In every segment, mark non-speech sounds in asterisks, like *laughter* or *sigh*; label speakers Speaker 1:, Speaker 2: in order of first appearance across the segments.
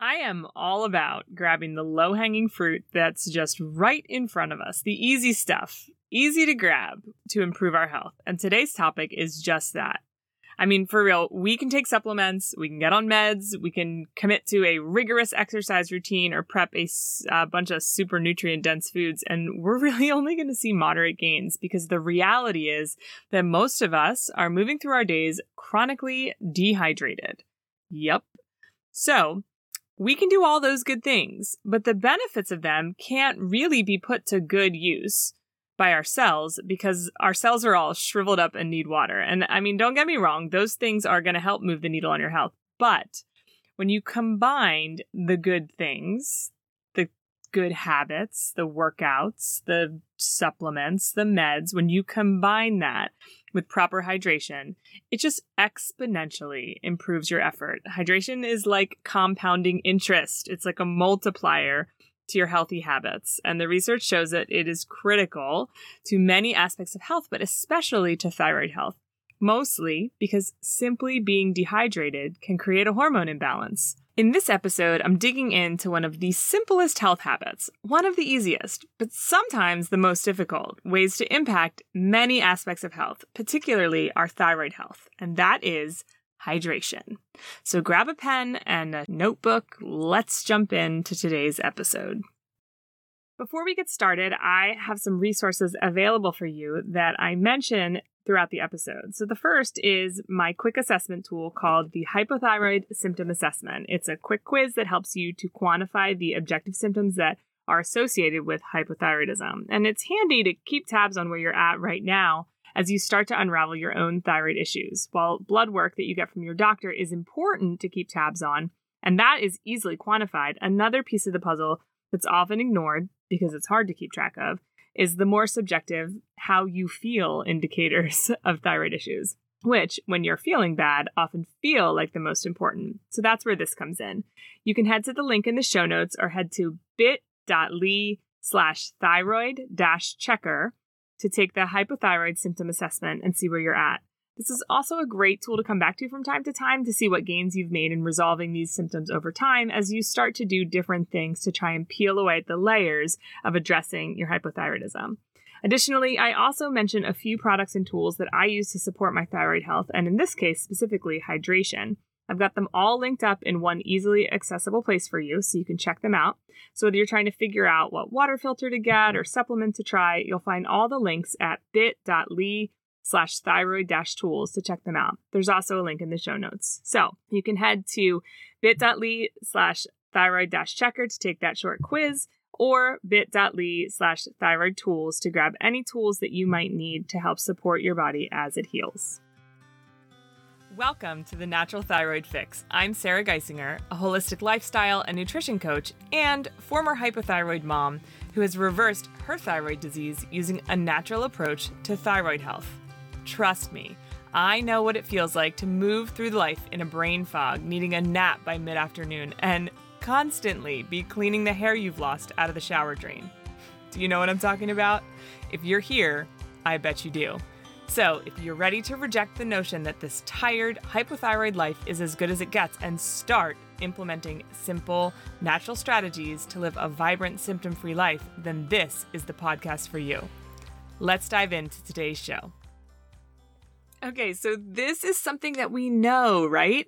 Speaker 1: I am all about grabbing the low hanging fruit that's just right in front of us, the easy stuff, easy to grab to improve our health. And today's topic is just that. I mean, for real, we can take supplements, we can get on meds, we can commit to a rigorous exercise routine or prep a, a bunch of super nutrient dense foods, and we're *laughs* really only going to see moderate gains because the reality is that most of us are moving through our days chronically dehydrated. Yep. So, we can do all those good things, but the benefits of them can't really be put to good use by our cells because our cells are all shriveled up and need water. And I mean, don't get me wrong, those things are going to help move the needle on your health. But when you combine the good things, good habits, the workouts, the supplements, the meds, when you combine that with proper hydration, it just exponentially improves your effort. Hydration is like compounding interest, it's like a multiplier to your healthy habits. And the research shows that it is critical to many aspects of health, but especially to thyroid health. Mostly because simply being dehydrated can create a hormone imbalance. In this episode, I'm digging into one of the simplest health habits, one of the easiest, but sometimes the most difficult ways to impact many aspects of health, particularly our thyroid health, and that is hydration. So grab a pen and a notebook. Let's jump into today's episode. Before we get started, I have some resources available for you that I mention throughout the episode. So, the first is my quick assessment tool called the Hypothyroid Symptom Assessment. It's a quick quiz that helps you to quantify the objective symptoms that are associated with hypothyroidism. And it's handy to keep tabs on where you're at right now as you start to unravel your own thyroid issues. While blood work that you get from your doctor is important to keep tabs on, and that is easily quantified, another piece of the puzzle that's often ignored because it's hard to keep track of is the more subjective how you feel indicators *laughs* of thyroid issues, which, when you're feeling bad, often feel like the most important. So that's where this comes in. You can head to the link in the show notes or head to bit.ly slash thyroid dash checker to take the hypothyroid symptom assessment and see where you're at. This is also a great tool to come back to from time to time to see what gains you've made in resolving these symptoms over time as you start to do different things to try and peel away the layers of addressing your hypothyroidism. Additionally, I also mention a few products and tools that I use to support my thyroid health, and in this case, specifically hydration. I've got them all linked up in one easily accessible place for you so you can check them out. So whether you're trying to figure out what water filter to get or supplement to try, you'll find all the links at bit.ly slash thyroid dash tools to check them out. There's also a link in the show notes. So you can head to bit.ly slash thyroid dash checker to take that short quiz or bit.ly slash thyroid tools to grab any tools that you might need to help support your body as it heals. Welcome to the Natural Thyroid Fix. I'm Sarah Geissinger, a holistic lifestyle and nutrition coach and former hypothyroid mom who has reversed her thyroid disease using a natural approach to thyroid health. Trust me, I know what it feels like to move through life in a brain fog, needing a nap by mid afternoon, and constantly be cleaning the hair you've lost out of the shower drain. Do you know what I'm talking about? If you're here, I bet you do. So, if you're ready to reject the notion that this tired, hypothyroid life is as good as it gets and start implementing simple, natural strategies to live a vibrant, symptom free life, then this is the podcast for you. Let's dive into today's show. Okay, so this is something that we know, right?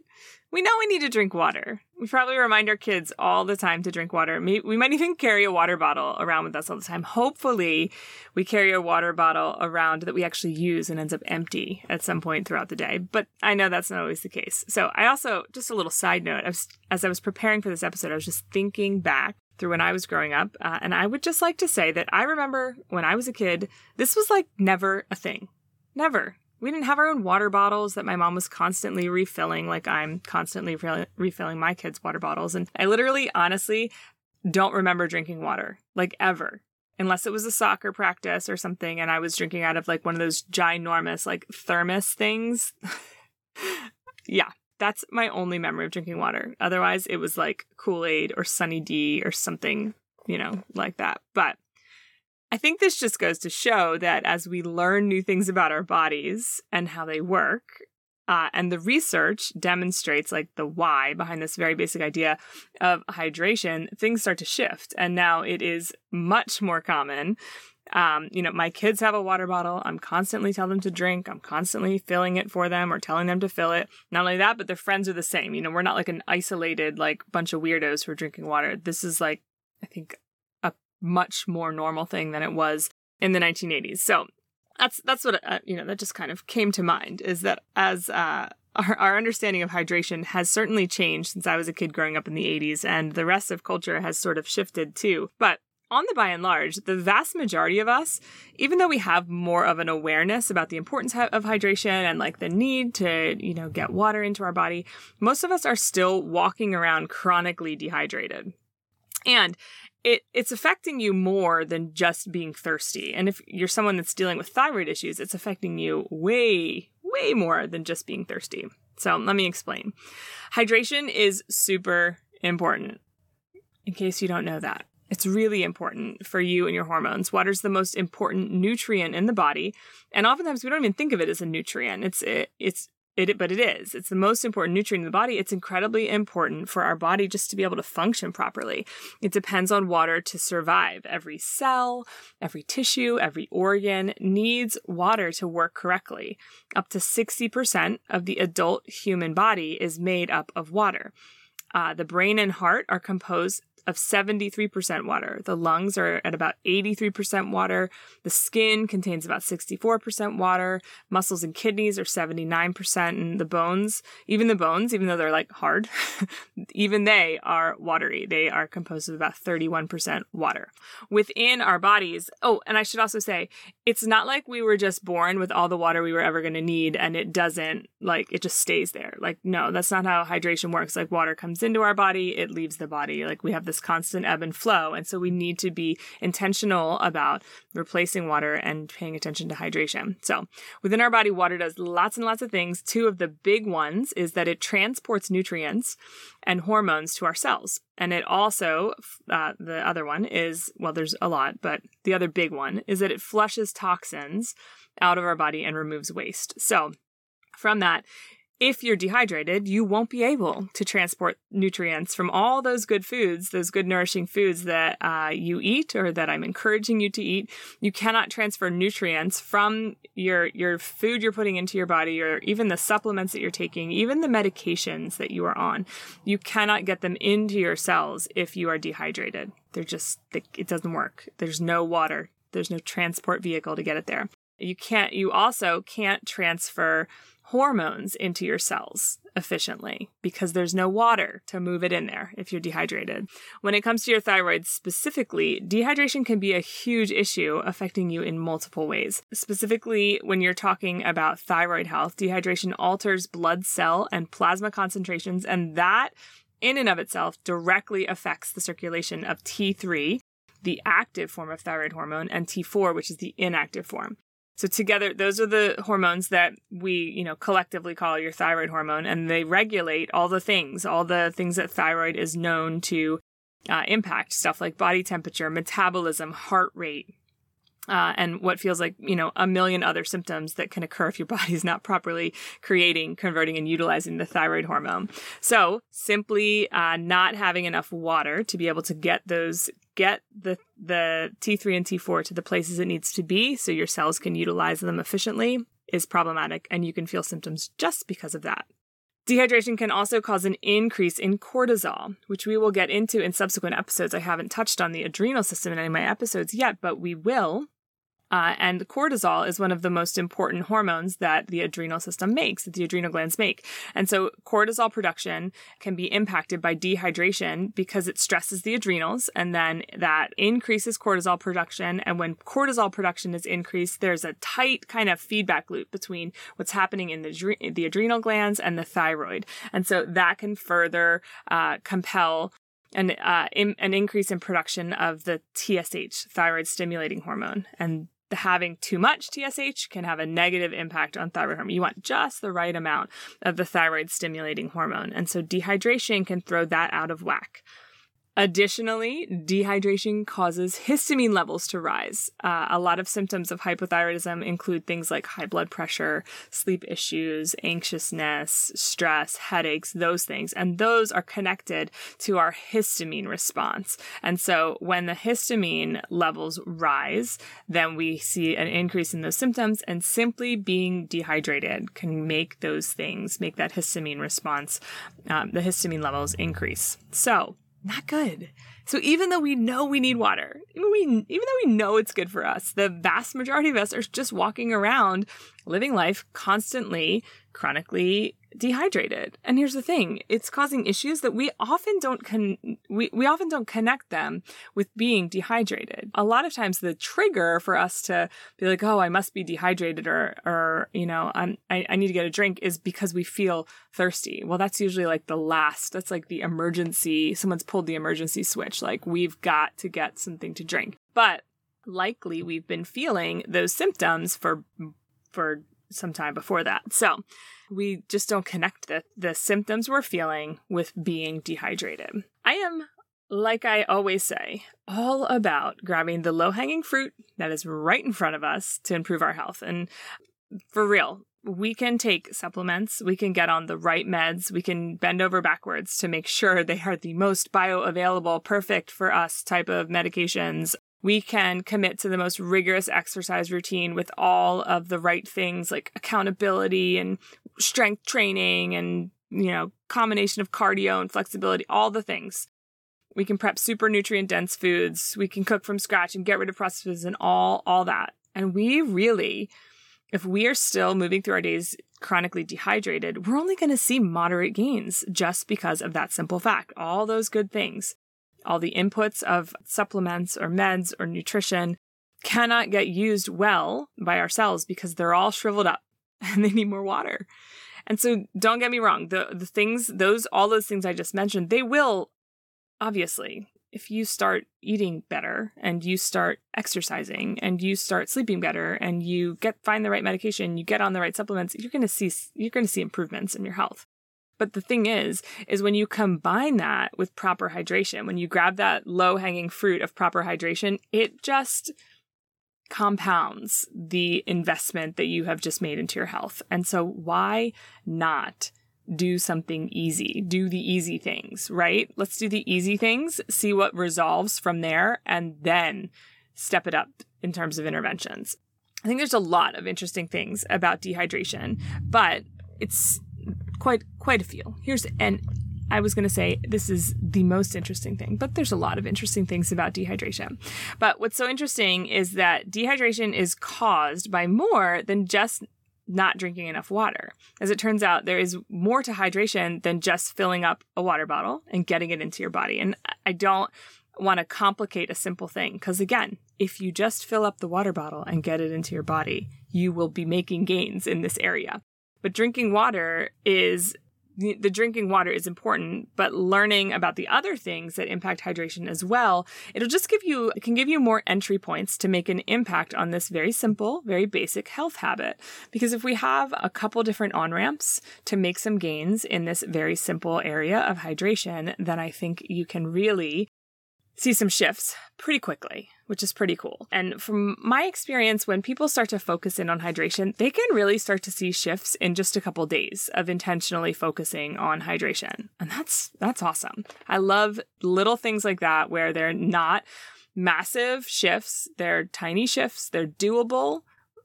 Speaker 1: We know we need to drink water. We probably remind our kids all the time to drink water. We might even carry a water bottle around with us all the time. Hopefully, we carry a water bottle around that we actually use and ends up empty at some point throughout the day. But I know that's not always the case. So, I also, just a little side note, as I was preparing for this episode, I was just thinking back through when I was growing up. Uh, and I would just like to say that I remember when I was a kid, this was like never a thing. Never. We didn't have our own water bottles that my mom was constantly refilling, like I'm constantly re- refilling my kids' water bottles. And I literally, honestly, don't remember drinking water, like ever, unless it was a soccer practice or something. And I was drinking out of like one of those ginormous, like thermos things. *laughs* yeah, that's my only memory of drinking water. Otherwise, it was like Kool Aid or Sunny D or something, you know, like that. But I think this just goes to show that as we learn new things about our bodies and how they work, Uh, and the research demonstrates like the why behind this very basic idea of hydration. Things start to shift, and now it is much more common. Um, you know, my kids have a water bottle. I'm constantly telling them to drink. I'm constantly filling it for them or telling them to fill it. Not only that, but their friends are the same. You know, we're not like an isolated like bunch of weirdos who are drinking water. This is like, I think, much more normal thing than it was in the 1980s. So that's that's what uh, you know that just kind of came to mind is that as uh, our, our understanding of hydration has certainly changed since I was a kid growing up in the 80s, and the rest of culture has sort of shifted too. But on the by and large, the vast majority of us, even though we have more of an awareness about the importance of hydration and like the need to, you know, get water into our body, most of us are still walking around chronically dehydrated. And it it's affecting you more than just being thirsty. And if you're someone that's dealing with thyroid issues, it's affecting you way way more than just being thirsty. So, let me explain. Hydration is super important. In case you don't know that. It's really important for you and your hormones. Water's the most important nutrient in the body, and oftentimes we don't even think of it as a nutrient. It's it, it's it, but it is. It's the most important nutrient in the body. It's incredibly important for our body just to be able to function properly. It depends on water to survive. Every cell, every tissue, every organ needs water to work correctly. Up to 60% of the adult human body is made up of water. Uh, the brain and heart are composed of 73% water. The lungs are at about 83% water. The skin contains about 64% water. Muscles and kidneys are 79%. And the bones, even the bones, even though they're like hard, *laughs* even they are watery. They are composed of about 31% water. Within our bodies, oh, and I should also say, it's not like we were just born with all the water we were ever going to need and it doesn't, like, it just stays there. Like, no, that's not how hydration works. Like, water comes into our body, it leaves the body. Like, we have this constant ebb and flow. And so we need to be intentional about replacing water and paying attention to hydration. So within our body, water does lots and lots of things. Two of the big ones is that it transports nutrients and hormones to our cells. And it also, uh, the other one is, well, there's a lot, but the other big one is that it flushes toxins out of our body and removes waste. So from that, if you're dehydrated, you won't be able to transport nutrients from all those good foods, those good nourishing foods that uh, you eat or that I'm encouraging you to eat. You cannot transfer nutrients from your your food you're putting into your body, or even the supplements that you're taking, even the medications that you are on. You cannot get them into your cells if you are dehydrated. They're just it doesn't work. There's no water. There's no transport vehicle to get it there. You can't. You also can't transfer hormones into your cells efficiently because there's no water to move it in there if you're dehydrated. When it comes to your thyroid specifically, dehydration can be a huge issue affecting you in multiple ways. Specifically, when you're talking about thyroid health, dehydration alters blood cell and plasma concentrations, and that in and of itself directly affects the circulation of T3, the active form of thyroid hormone, and T4, which is the inactive form. So together, those are the hormones that we, you know, collectively call your thyroid hormone, and they regulate all the things, all the things that thyroid is known to uh, impact, stuff like body temperature, metabolism, heart rate, uh, and what feels like you know a million other symptoms that can occur if your *laughs* body's not properly creating converting and utilizing the thyroid hormone so simply uh, not having enough water to be able to get those get the the t3 and t4 to the places it needs to be so your cells can utilize them efficiently is problematic and you can feel symptoms just because of that Dehydration can also cause an increase in cortisol, which we will get into in subsequent episodes. I haven't touched on the adrenal system in any of my episodes yet, but we will uh, and cortisol is one of the most important hormones that the adrenal system makes, that the adrenal glands make. And so cortisol production can be impacted by dehydration because it stresses the adrenals and then that increases cortisol production. And when cortisol production is increased, there's a tight kind of feedback loop between what's happening in the, the adrenal glands and the thyroid. And so that can further uh, compel an, uh, in, an increase in production of the TSH, thyroid stimulating hormone. And having too much TSH can have a negative impact on thyroid hormone. You want just the right amount of the thyroid stimulating hormone. And so dehydration can throw that out of whack. Additionally, dehydration causes histamine levels to rise. Uh, a lot of symptoms of hypothyroidism include things like high blood pressure, sleep issues, anxiousness, stress, headaches, those things. And those are connected to our histamine response. And so when the histamine levels rise, then we see an increase in those symptoms. And simply being dehydrated can make those things, make that histamine response, um, the histamine levels increase. So, not good. So even though we know we need water, even we even though we know it's good for us, the vast majority of us are just walking around living life constantly chronically dehydrated. And here's the thing, it's causing issues that we often don't con- we, we often don't connect them with being dehydrated. A lot of times the trigger for us to be like, oh, I must be dehydrated or or, you know, I'm I, I need to get a drink is because we feel thirsty. Well, that's usually like the last, that's like the emergency, someone's pulled the emergency switch. Like we've got to get something to drink. But likely we've been feeling those symptoms for for some time before that. So we just don't connect the, the symptoms we're feeling with being dehydrated. I am, like I always say, all about grabbing the low hanging fruit that is right in front of us to improve our health. And for real, we can take supplements, we can get on the right meds, we can bend over backwards to make sure they are the most bioavailable, perfect for us type of medications we can commit to the most rigorous exercise routine with all of the right things like accountability and strength training and, you know, combination of cardio and flexibility, all the things. We can prep super nutrient dense foods. We can cook from scratch and get rid of processed foods and all, all that. And we really, if we are still moving through our days chronically dehydrated, we're only going to see moderate gains just because of that simple fact. All those good things all the inputs of supplements or meds or nutrition cannot get used well by our cells because they're all shriveled up *laughs* and they need more water. And so don't get me wrong, the the things those all those things I just mentioned, they will obviously if you start eating better and you start exercising and you start sleeping better and you get find the right medication, you get on the right supplements, you're going to see you're going to see improvements in your health. But the thing is, is when you combine that with proper hydration, when you grab that low hanging fruit of proper hydration, it just compounds the investment that you have just made into your health. And so why not do something easy? Do the easy things, right? Let's do the easy things, see what resolves from there, and then step it up in terms of interventions. I think there's a lot of interesting things about dehydration, but it's quite quite a few. Here's and I was going to say this is the most interesting thing, but there's a lot of interesting things about dehydration. But what's so interesting is that dehydration is caused by more than just not drinking enough water. As it turns out, there is more to hydration than just filling up a water bottle and getting it into your body. And I don't want to complicate a simple thing because, again, if you just fill up the water bottle and get it into your body, you will be making gains in this area. But drinking water is the drinking water is important, but learning about the other things that impact hydration as well, it'll just give you, it can give you more entry points to make an impact on this very simple, very basic health habit. Because if we have a couple different on ramps to make some gains in this very simple area of hydration, then I think you can really see some shifts pretty quickly, which is pretty cool. And from my experience, when people start to focus in on hydration, they can really start to see shifts in just a couple days of intentionally focusing on hydration. And that's that's awesome. I love little things like that where they're not massive shifts, they're tiny shifts, they're doable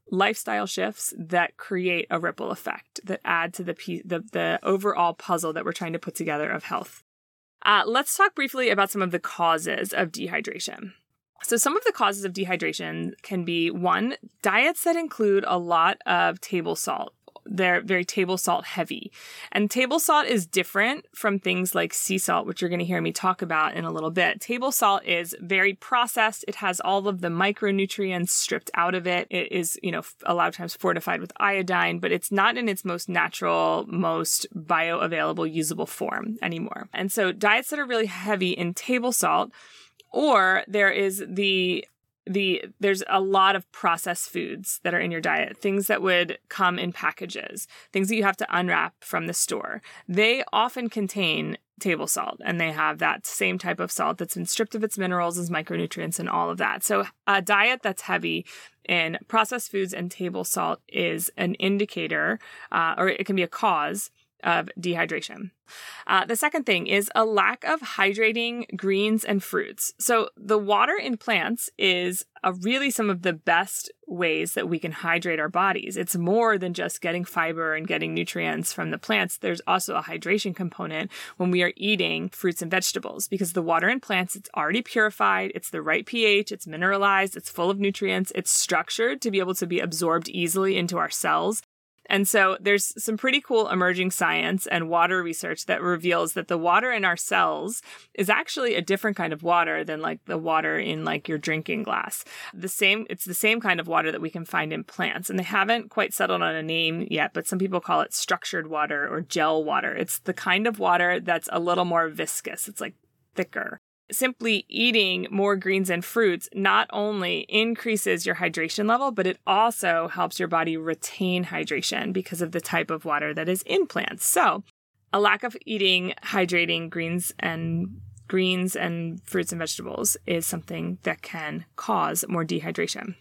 Speaker 1: lifestyle shifts that create a ripple effect that add to the the, the overall puzzle that we're trying to put together of health. Uh, let's talk briefly about some of the causes of dehydration. So, some of the causes of dehydration can be one, diets that include a lot of table salt they're very table salt heavy. And table salt is different from things like sea salt, which you're going to hear me talk about in a little bit. Table salt is very processed. It has all of the micronutrients stripped out of it. It is, you know, a lot of times fortified with iodine, but it's not in its most natural, most bioavailable, usable form anymore. And so diets that are really heavy in table salt or there is the the there's a lot of processed foods that are in your diet things that would come in packages things that you have to unwrap from the store. They often contain table salt and they have that same type of salt that's been stripped of its minerals as micronutrients and all of that. So a diet that's heavy in processed foods and table salt is an indicator uh, or it can be a cause of dehydration. Uh, the second thing is a lack of hydrating greens and fruits. So, the water in plants is uh, really some of the best ways that we can hydrate our bodies. It's more than just getting fiber and getting nutrients from the plants. There's also a hydration component when we are eating fruits and vegetables because the water in plants, it's already purified, it's the right pH, it's mineralized, it's full of nutrients, it's structured to be able to be absorbed easily into our cells. And so there's some pretty cool emerging science and water research that reveals that the water in our cells is actually a different kind of water than like the water in like your drinking glass. The same it's the same kind of water that we can find in plants and they haven't quite settled on a name yet, but some people call it structured water or gel water. It's the kind of water that's a little more viscous. It's like thicker simply eating more greens and fruits not only increases your hydration level, but it also helps your body retain hydration because of the type of water that is in plants. So, a lack of eating hydrating greens and greens and fruits and vegetables is something that can cause more dehydration.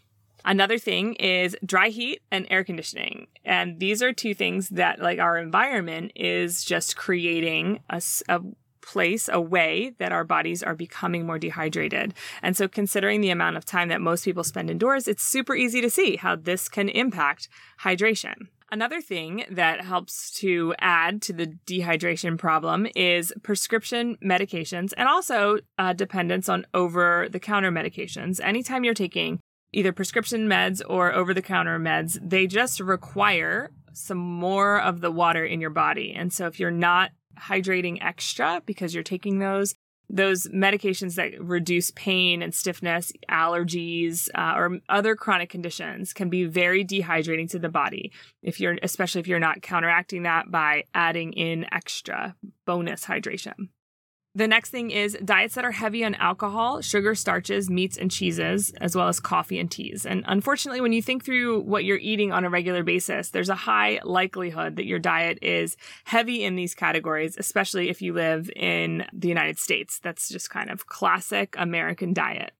Speaker 1: Another thing is dry heat and air conditioning. And these are two things that, like, our environment is just creating a, a place, a way that our bodies are becoming more dehydrated. And so, considering the amount of time that most people spend indoors, it's super easy to see how this can impact hydration. Another thing that helps to add to the dehydration problem is prescription medications and also uh, dependence on over the counter medications. Anytime you're taking either prescription meds or over the counter meds, they just require some more of the water in your body. And so if you're not hydrating extra because you're taking those those medications that reduce pain and stiffness, allergies, uh, or other chronic conditions can be very dehydrating to the body. If you're, especially if you're not counteracting that by adding in extra bonus hydration. The next thing is diets that are heavy on alcohol, sugar, starches, meats, and cheeses, as well as coffee and teas. And unfortunately, when you think through what you're eating on a regular basis, there's a high likelihood that your diet is heavy in these categories, especially if you live in the United States. That's just kind of classic American diet.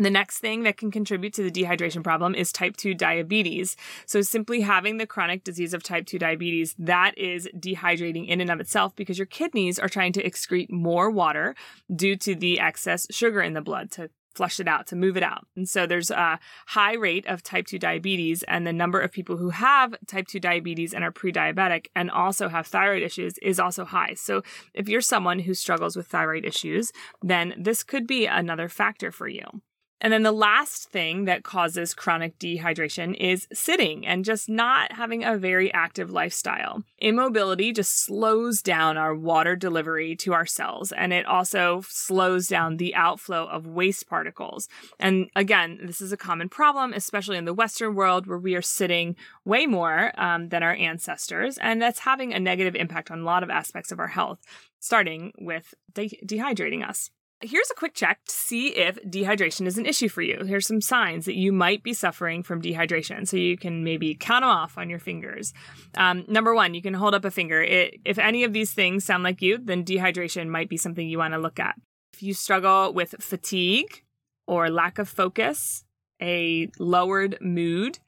Speaker 1: The next thing that can contribute to the dehydration problem is type 2 diabetes. So simply having the chronic disease of type 2 diabetes, that is dehydrating in and of itself because your kidneys are trying to excrete more water due to the excess sugar in the blood to flush it out, to move it out. And so there's a high rate of type 2 diabetes and the number of people who have type 2 diabetes and are pre-diabetic and also have thyroid issues is also high. So if you're someone who struggles with thyroid issues, then this could be another factor for you. And then the last thing that causes chronic dehydration is sitting and just not having a very active lifestyle. Immobility just slows down our water delivery to our cells and it also slows down the outflow of waste particles. And again, this is a common problem, especially in the Western world where we are sitting way more um, than our ancestors. And that's having a negative impact on a lot of aspects of our health, starting with de- dehydrating us. Here's a quick check to see if dehydration is an issue for you. Here's some signs that you might be suffering from dehydration. So you can maybe count them off on your fingers. Um, number one, you can hold up a finger. It, if any of these things sound like you, then dehydration might be something you want to look at. If you struggle with fatigue or lack of focus, a lowered mood,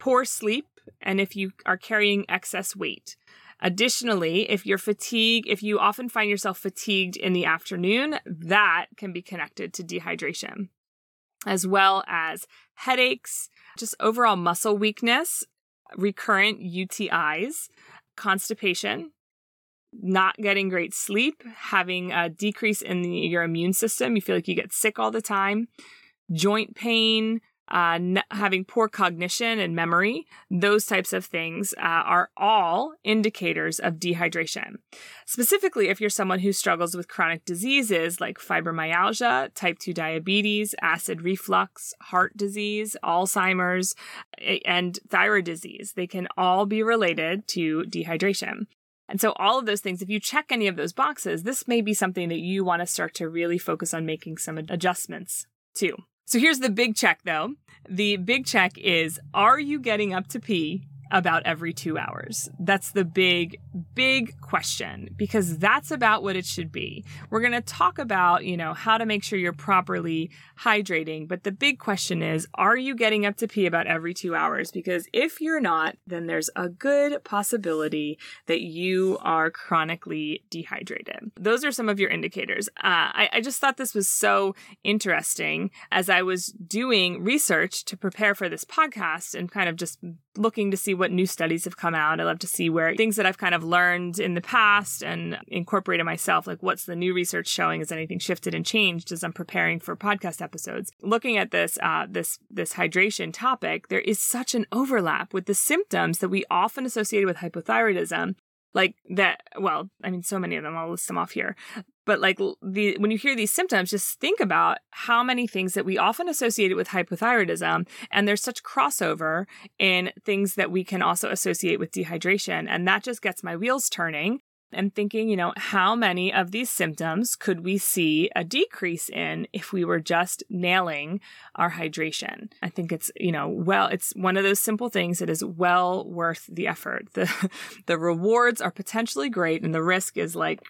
Speaker 1: poor sleep, and if you are carrying excess weight. Additionally, if you're fatigued, if you often find yourself fatigued in the afternoon, that can be connected to dehydration, as well as headaches, just overall muscle weakness, recurrent UTIs, constipation, not getting great sleep, having a decrease in the, your immune system. You feel like you get sick all the time, joint pain, uh, n- having poor cognition and memory, those types of things uh, are all indicators of dehydration. Specifically, if you're someone who struggles with chronic diseases like fibromyalgia, type 2 diabetes, acid reflux, heart disease, Alzheimer's, and thyroid disease, they can all be related to dehydration. And so, all of those things, if you check any of those boxes, this may be something that you want to start to really focus on making some adjustments to. So here's the big check though. The big check is Are you getting up to pee about every two hours? That's the big, big question because that's about what it should be. We're going to talk about, you know, how to make sure you're properly hydrating. But the big question is, are you getting up to pee about every two hours? Because if you're not, then there's a good possibility that you are chronically dehydrated. Those are some of your indicators. Uh, I, I just thought this was so interesting as I was doing research to prepare for this podcast and kind of just looking to see what new studies have come out. I love to see where things that I've kind of learned in the past and incorporated myself, like what's the new research showing? Has anything shifted and changed as I'm preparing for podcast episodes? Looking at this, uh, this, this hydration topic, there is such an overlap with the symptoms that we often associate with hypothyroidism like that well i mean so many of them i'll list them off here but like the when you hear these symptoms just think about how many things that we often associate with hypothyroidism and there's such crossover in things that we can also associate with dehydration and that just gets my wheels turning and thinking, you know, how many of these symptoms could we see a decrease in if we were just nailing our hydration? I think it's, you know, well, it's one of those simple things that is well worth the effort. *laughs* The the rewards are potentially great and the risk is like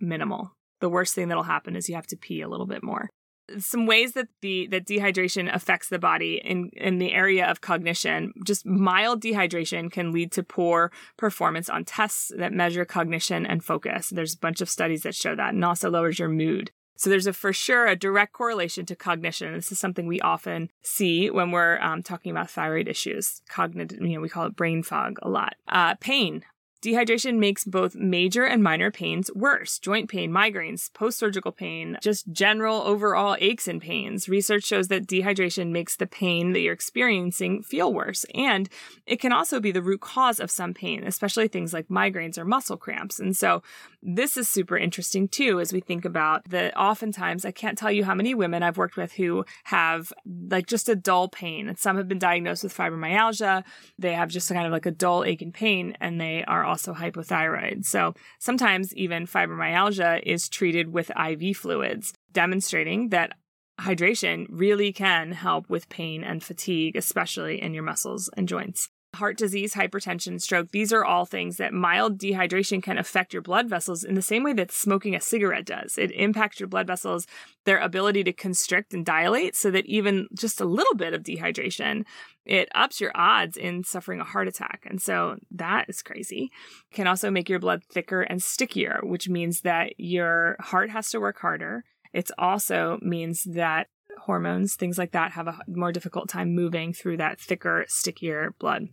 Speaker 1: minimal. The worst thing that'll happen is you have to pee a little bit more some ways that the that dehydration affects the body in in the area of cognition just mild dehydration can lead to poor performance on tests that measure cognition and focus there's a bunch of studies that show that and also lowers your mood so there's a for sure a direct correlation to cognition. This is something we often see when we're um, talking about thyroid issues. Cognitive, you know, we call it brain fog a lot. Uh, pain. Dehydration makes both major and minor pains worse joint pain, migraines, post surgical pain, just general overall aches and pains. Research shows that dehydration makes the pain that you're experiencing feel worse. And it can also be the root cause of some pain, especially things like migraines or muscle cramps. And so this is super interesting too, as we think about that oftentimes I can't tell you how many women I've worked with who have like just a dull pain. And some have been diagnosed with fibromyalgia. They have just kind of like a dull ache and pain and they are also hypothyroid. So sometimes even fibromyalgia is treated with IV fluids, demonstrating that hydration really can help with pain and fatigue, especially in your muscles and joints heart disease, hypertension, stroke, these are all things that mild dehydration can affect your blood vessels in the same way that smoking a cigarette does. It impacts your blood vessels, their ability to constrict and dilate, so that even just a little bit of dehydration, it ups your odds in suffering a heart attack. And so that is crazy. It can also make your blood thicker and stickier, which means that your heart has to work harder. It also means that hormones, things like that, have a more difficult time moving through that thicker, stickier blood.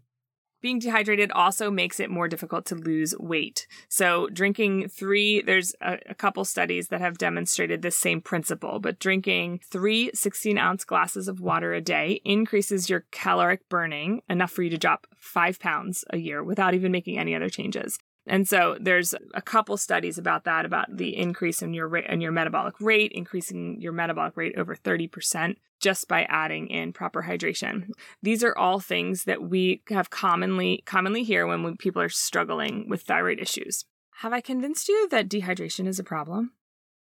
Speaker 1: Being dehydrated also makes it more difficult to lose weight. So, drinking three, there's a, a, couple studies that have demonstrated this same principle, but drinking three 16 ounce glasses of water a day increases your caloric burning enough for you to drop five pounds a year without even making any other changes. And so there's a couple studies about that, about the increase in your rate in your metabolic rate, increasing your metabolic rate over 30% just by adding in proper hydration. These are all things that we have commonly commonly hear when we, people are struggling with thyroid issues. Have I convinced you that dehydration is a problem?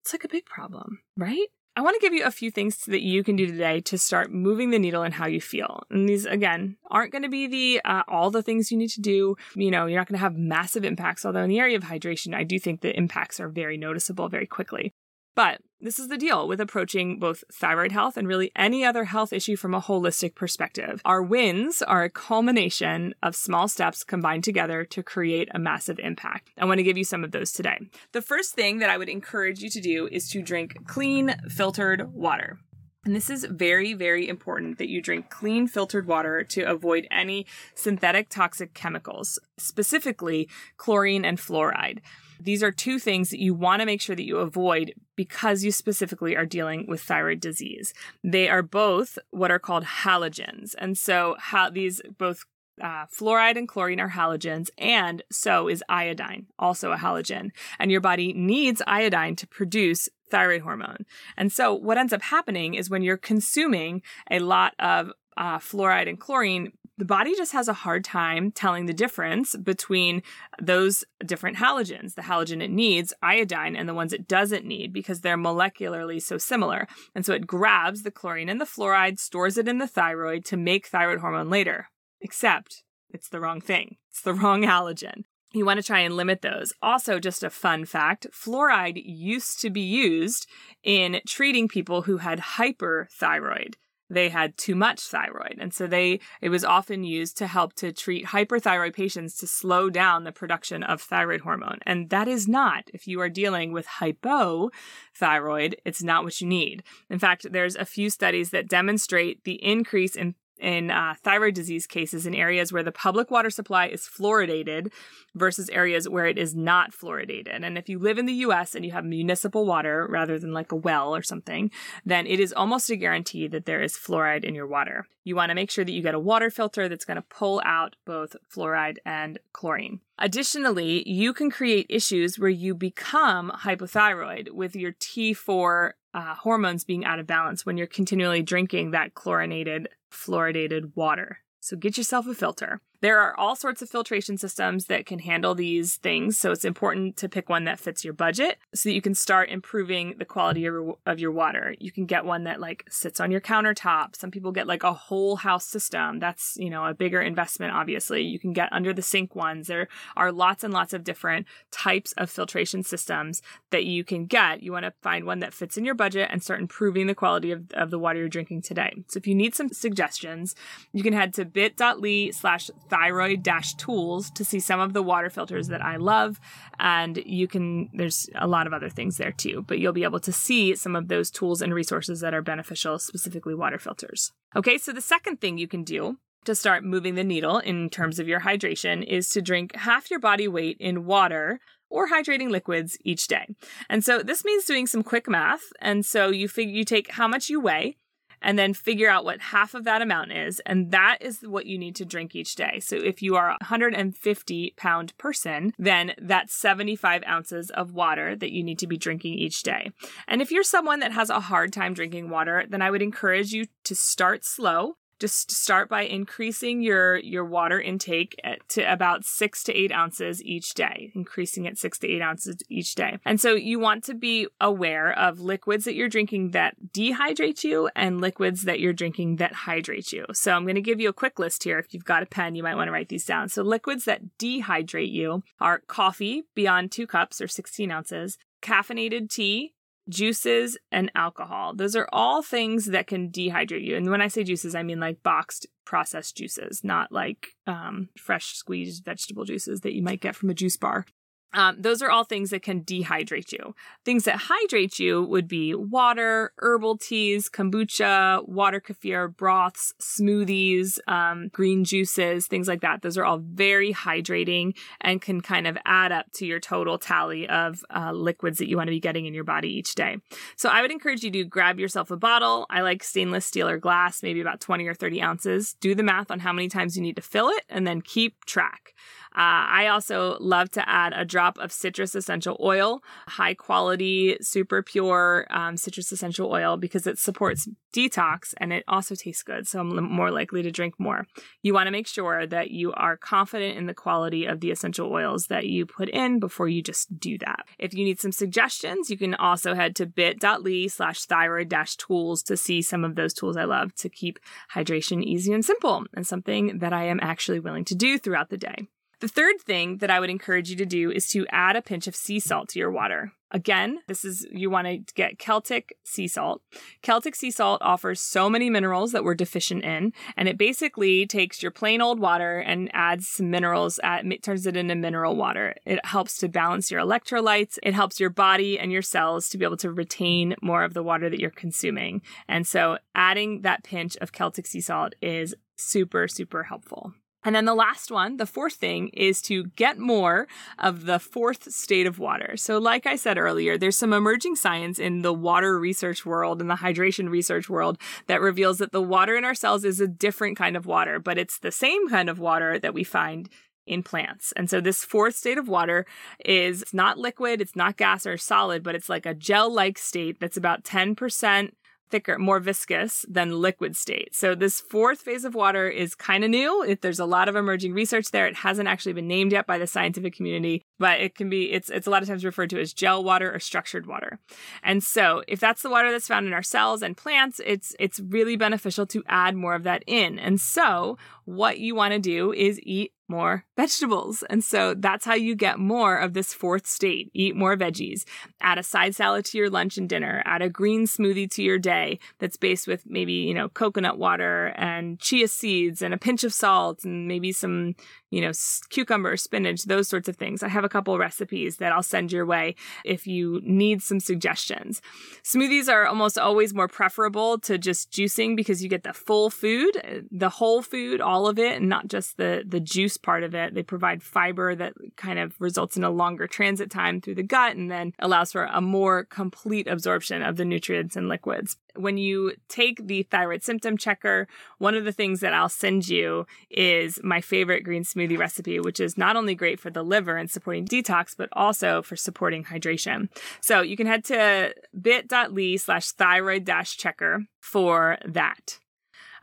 Speaker 1: It's like a big problem, right? I want to give you a few things that you can do today to start moving the needle in how you feel. And these, again, aren't going to be the uh, all the things you need to do. You know, you're not going to have massive impacts. Although in the area of hydration, I do think the impacts are very noticeable very quickly. But this is the deal with approaching both thyroid health and really any other health issue from a holistic perspective. Our wins are a culmination of small steps combined together to create a massive impact. I want to give you some of those today. The first thing that I would encourage you to do is to drink clean, filtered water. And this is very, very important that you drink clean filtered water to avoid any synthetic toxic chemicals, specifically chlorine and fluoride. These are two things that you want to make sure that you avoid because you specifically are dealing with thyroid disease. They are both what are called halogens. And so how these both uh, fluoride and chlorine are halogens, and so is iodine, also a halogen. And your body needs iodine to produce thyroid hormone. And so what ends up happening is when you're consuming a lot of uh, fluoride and chlorine, the body just has a hard time telling the difference between those different halogens, the halogen it needs, iodine, and the ones it doesn't need because they're molecularly so similar. And so it grabs the chlorine and the fluoride, stores it in the thyroid to make thyroid hormone later. Except It's the wrong thing. It's the wrong halogen. You want to try and limit those. Also, just a fun fact fluoride used to be used in treating people who had hyperthyroid they had too much thyroid. And so they, it was often used to help to treat hyperthyroid patients to slow down the production of thyroid hormone. And that is not, if you are dealing with hypothyroid, it's not what you need. In fact, there's a few studies that demonstrate the increase in in uh, thyroid disease cases in areas where the public water supply is fluoridated versus areas where it is not fluoridated. And if you live in the US and you have municipal water rather than like a well or something, then it is almost a guarantee that there is fluoride in your water. You want to make sure that you get a water filter that's going to pull out both fluoride and chlorine. Additionally, you can create issues where you become hypothyroid with your T4 uh, hormones being out of balance when you're continually drinking that chlorinated, fluoridated water. So get yourself a filter. There are all sorts of filtration systems that can handle these things, so it's important to pick one that fits your budget so that you can start improving the quality of your, water. You can get one that like sits on your countertop. Some people get like a whole house system. That's, you know, a bigger investment obviously. You can get under the sink ones. There are lots and lots of different types of filtration systems that you can get. You want to find one that fits in your budget and start improving the quality of, of the water you're drinking today. So if you need some suggestions, you can head to bit.ly slash thyroid dash tools to see some of the water filters that I love. And you can, there's a lot of other things there too, but you'll be able to see some of those tools and resources that are beneficial, specifically water filters. Okay, so the second thing you can do to start moving the needle in terms of your hydration is to drink half your body weight in water or hydrating liquids each day. And so this means doing some quick math. And so you figure you take how much you weigh and then figure out what half of that amount is. And that is what you need to drink each day. So if you are a 150 pound person, then that's 75 ounces of water that you need to be drinking each day. And if you're someone that has a hard time drinking water, then I would encourage you to start slow just start by increasing your your water intake to about six to eight ounces each day increasing it six to eight ounces each day. And so you want to be aware of liquids that you're drinking that dehydrate you and liquids that you're drinking that hydrate you. So i'm going to give you a quick list here. If you've got a pen you might want to write these down. So liquids that dehydrate you are coffee beyond two cups or 16 ounces caffeinated tea juices, and alcohol. Those are all things that can dehydrate you. And when I say juices, I mean like boxed processed juices, not like um, fresh squeezed vegetable juices that you might get from a juice bar. Um, those are all things that can dehydrate you. Things that hydrate you would be water, herbal teas, kombucha, water kefir, broths, smoothies, um, green juices, things like that. Those are all very hydrating and can kind of add up to your total tally of uh, liquids that you want to be getting in your body each day. So I would encourage you to grab yourself a bottle. I like stainless steel or glass, maybe about 20 or 30 ounces. Do the math on how many times you need to fill it and then keep track. Uh, I also love to add a drop of citrus essential oil, high quality, super pure um, citrus essential oil, because it supports detox and it also tastes good. So I'm more likely to drink more. You want to make sure that you are confident in the quality of the essential oils that you put in before you just do that. If you need some suggestions, you can also head to bit.ly slash thyroid dash tools to see some of those tools I love to keep hydration easy and simple and something that I am actually willing to do throughout the day. The third thing that I would encourage you to do is to add a pinch of sea salt to your water. Again, this is you want to get Celtic sea salt. Celtic sea salt offers so many minerals that we're deficient in, and it basically takes your plain old water and adds some minerals, at, turns it into mineral water. It helps to balance your electrolytes. It helps your body and your cells to be able to retain more of the water that you're consuming. And so adding that pinch of Celtic sea salt is super, super helpful. And then the last one, the fourth thing, is to get more of the fourth state of water. So, like I said earlier, there's some emerging science in the water research world and the hydration research world that reveals that the water in our cells is a different kind of water, but it's the same kind of water that we find in plants. And so this fourth state of water is it's not liquid, it's not gas or solid, but it's like a gel like state that's about 10% thicker, more viscous than liquid state. So this fourth phase of water is kind of new. There's a lot of emerging research there, it hasn't actually been named yet by the scientific community, but it can be it's it's a lot of times referred to as gel water or structured water. And so, if that's the water that's found in our cells and plants, it's it's really beneficial to add more of that in. And so, what you want to do is eat more vegetables. And so that's how you get more of this fourth state. Eat more veggies. Add a side salad to your lunch and dinner. Add a green smoothie to your day that's based with maybe, you know, coconut water and chia seeds and a pinch of salt and maybe some, you know, cucumber, spinach, those sorts of things. I have a couple recipes that I'll send your way if you need some suggestions. Smoothies are almost always more preferable to just juicing because you get the full food, eh, the whole food, all of it, and not just the the juice part of it. They provide fiber that kind of results in a longer transit time through the gut and then allows for a more complete absorption of the nutrients and liquids. When you take the thyroid symptom checker, one of the things that I'll send you is my favorite green smoothie recipe, which is not only great for the liver and supporting detox, but also for supporting hydration. So you can head to bit.ly slash thyroid dash checker for that.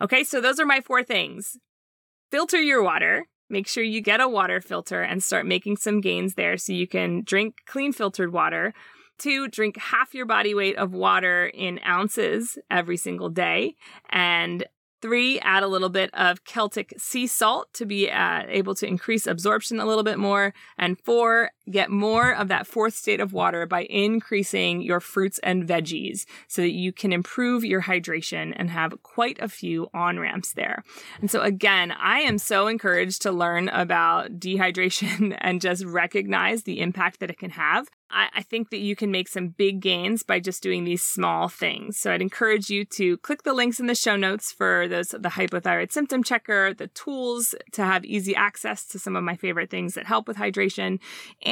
Speaker 1: Okay, so those are my four things. Filter your water. Make sure you get a water filter and start making some gains there so you can drink clean filtered water. Two, drink half your body weight of water in ounces every single day. And Three, add a little bit of Celtic sea salt to be uh, able to increase absorption a little bit more. And four, get more of that fourth state of water by increasing your fruits and veggies so that you can improve your hydration and have quite a few on ramps there. And so, again, I am so encouraged to learn about *laughs* dehydration and just recognize the impact that it can have. I, I think that you can make some big gains by just doing these small things. So I'd encourage you to click the links in the show notes for those the hypothyroid symptom checker, the tools to have easy access to some of my favorite things that help with hydration.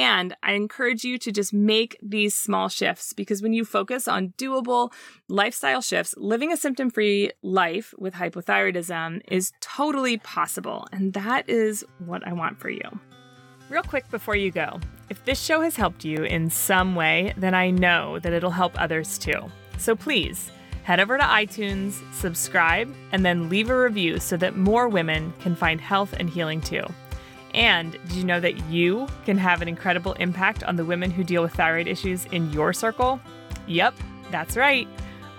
Speaker 1: And I encourage you to just make these small shifts because when you focus on doable lifestyle shifts, living a symptom free life with hypothyroidism is totally possible. And that is what I want for you. Real quick before you go, if this show has helped you in some way, then I know that it'll help others too. So please head over to iTunes, subscribe, and then leave a review so that more women can find health and healing too. And did you know that you can have an incredible impact on the women who deal with thyroid issues in your circle? Yep, that's right.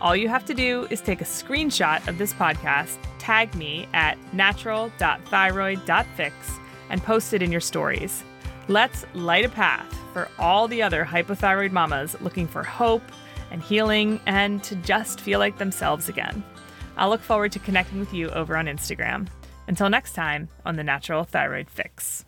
Speaker 1: All you have to do is take a screenshot of this podcast, tag me at natural.thyroid.fix, and post it in your stories. Let's light a path for all the other hypothyroid mamas looking for hope and healing and to just feel like themselves again. I'll look forward to connecting with you over on Instagram. Until next time on the Natural Thyroid Fix.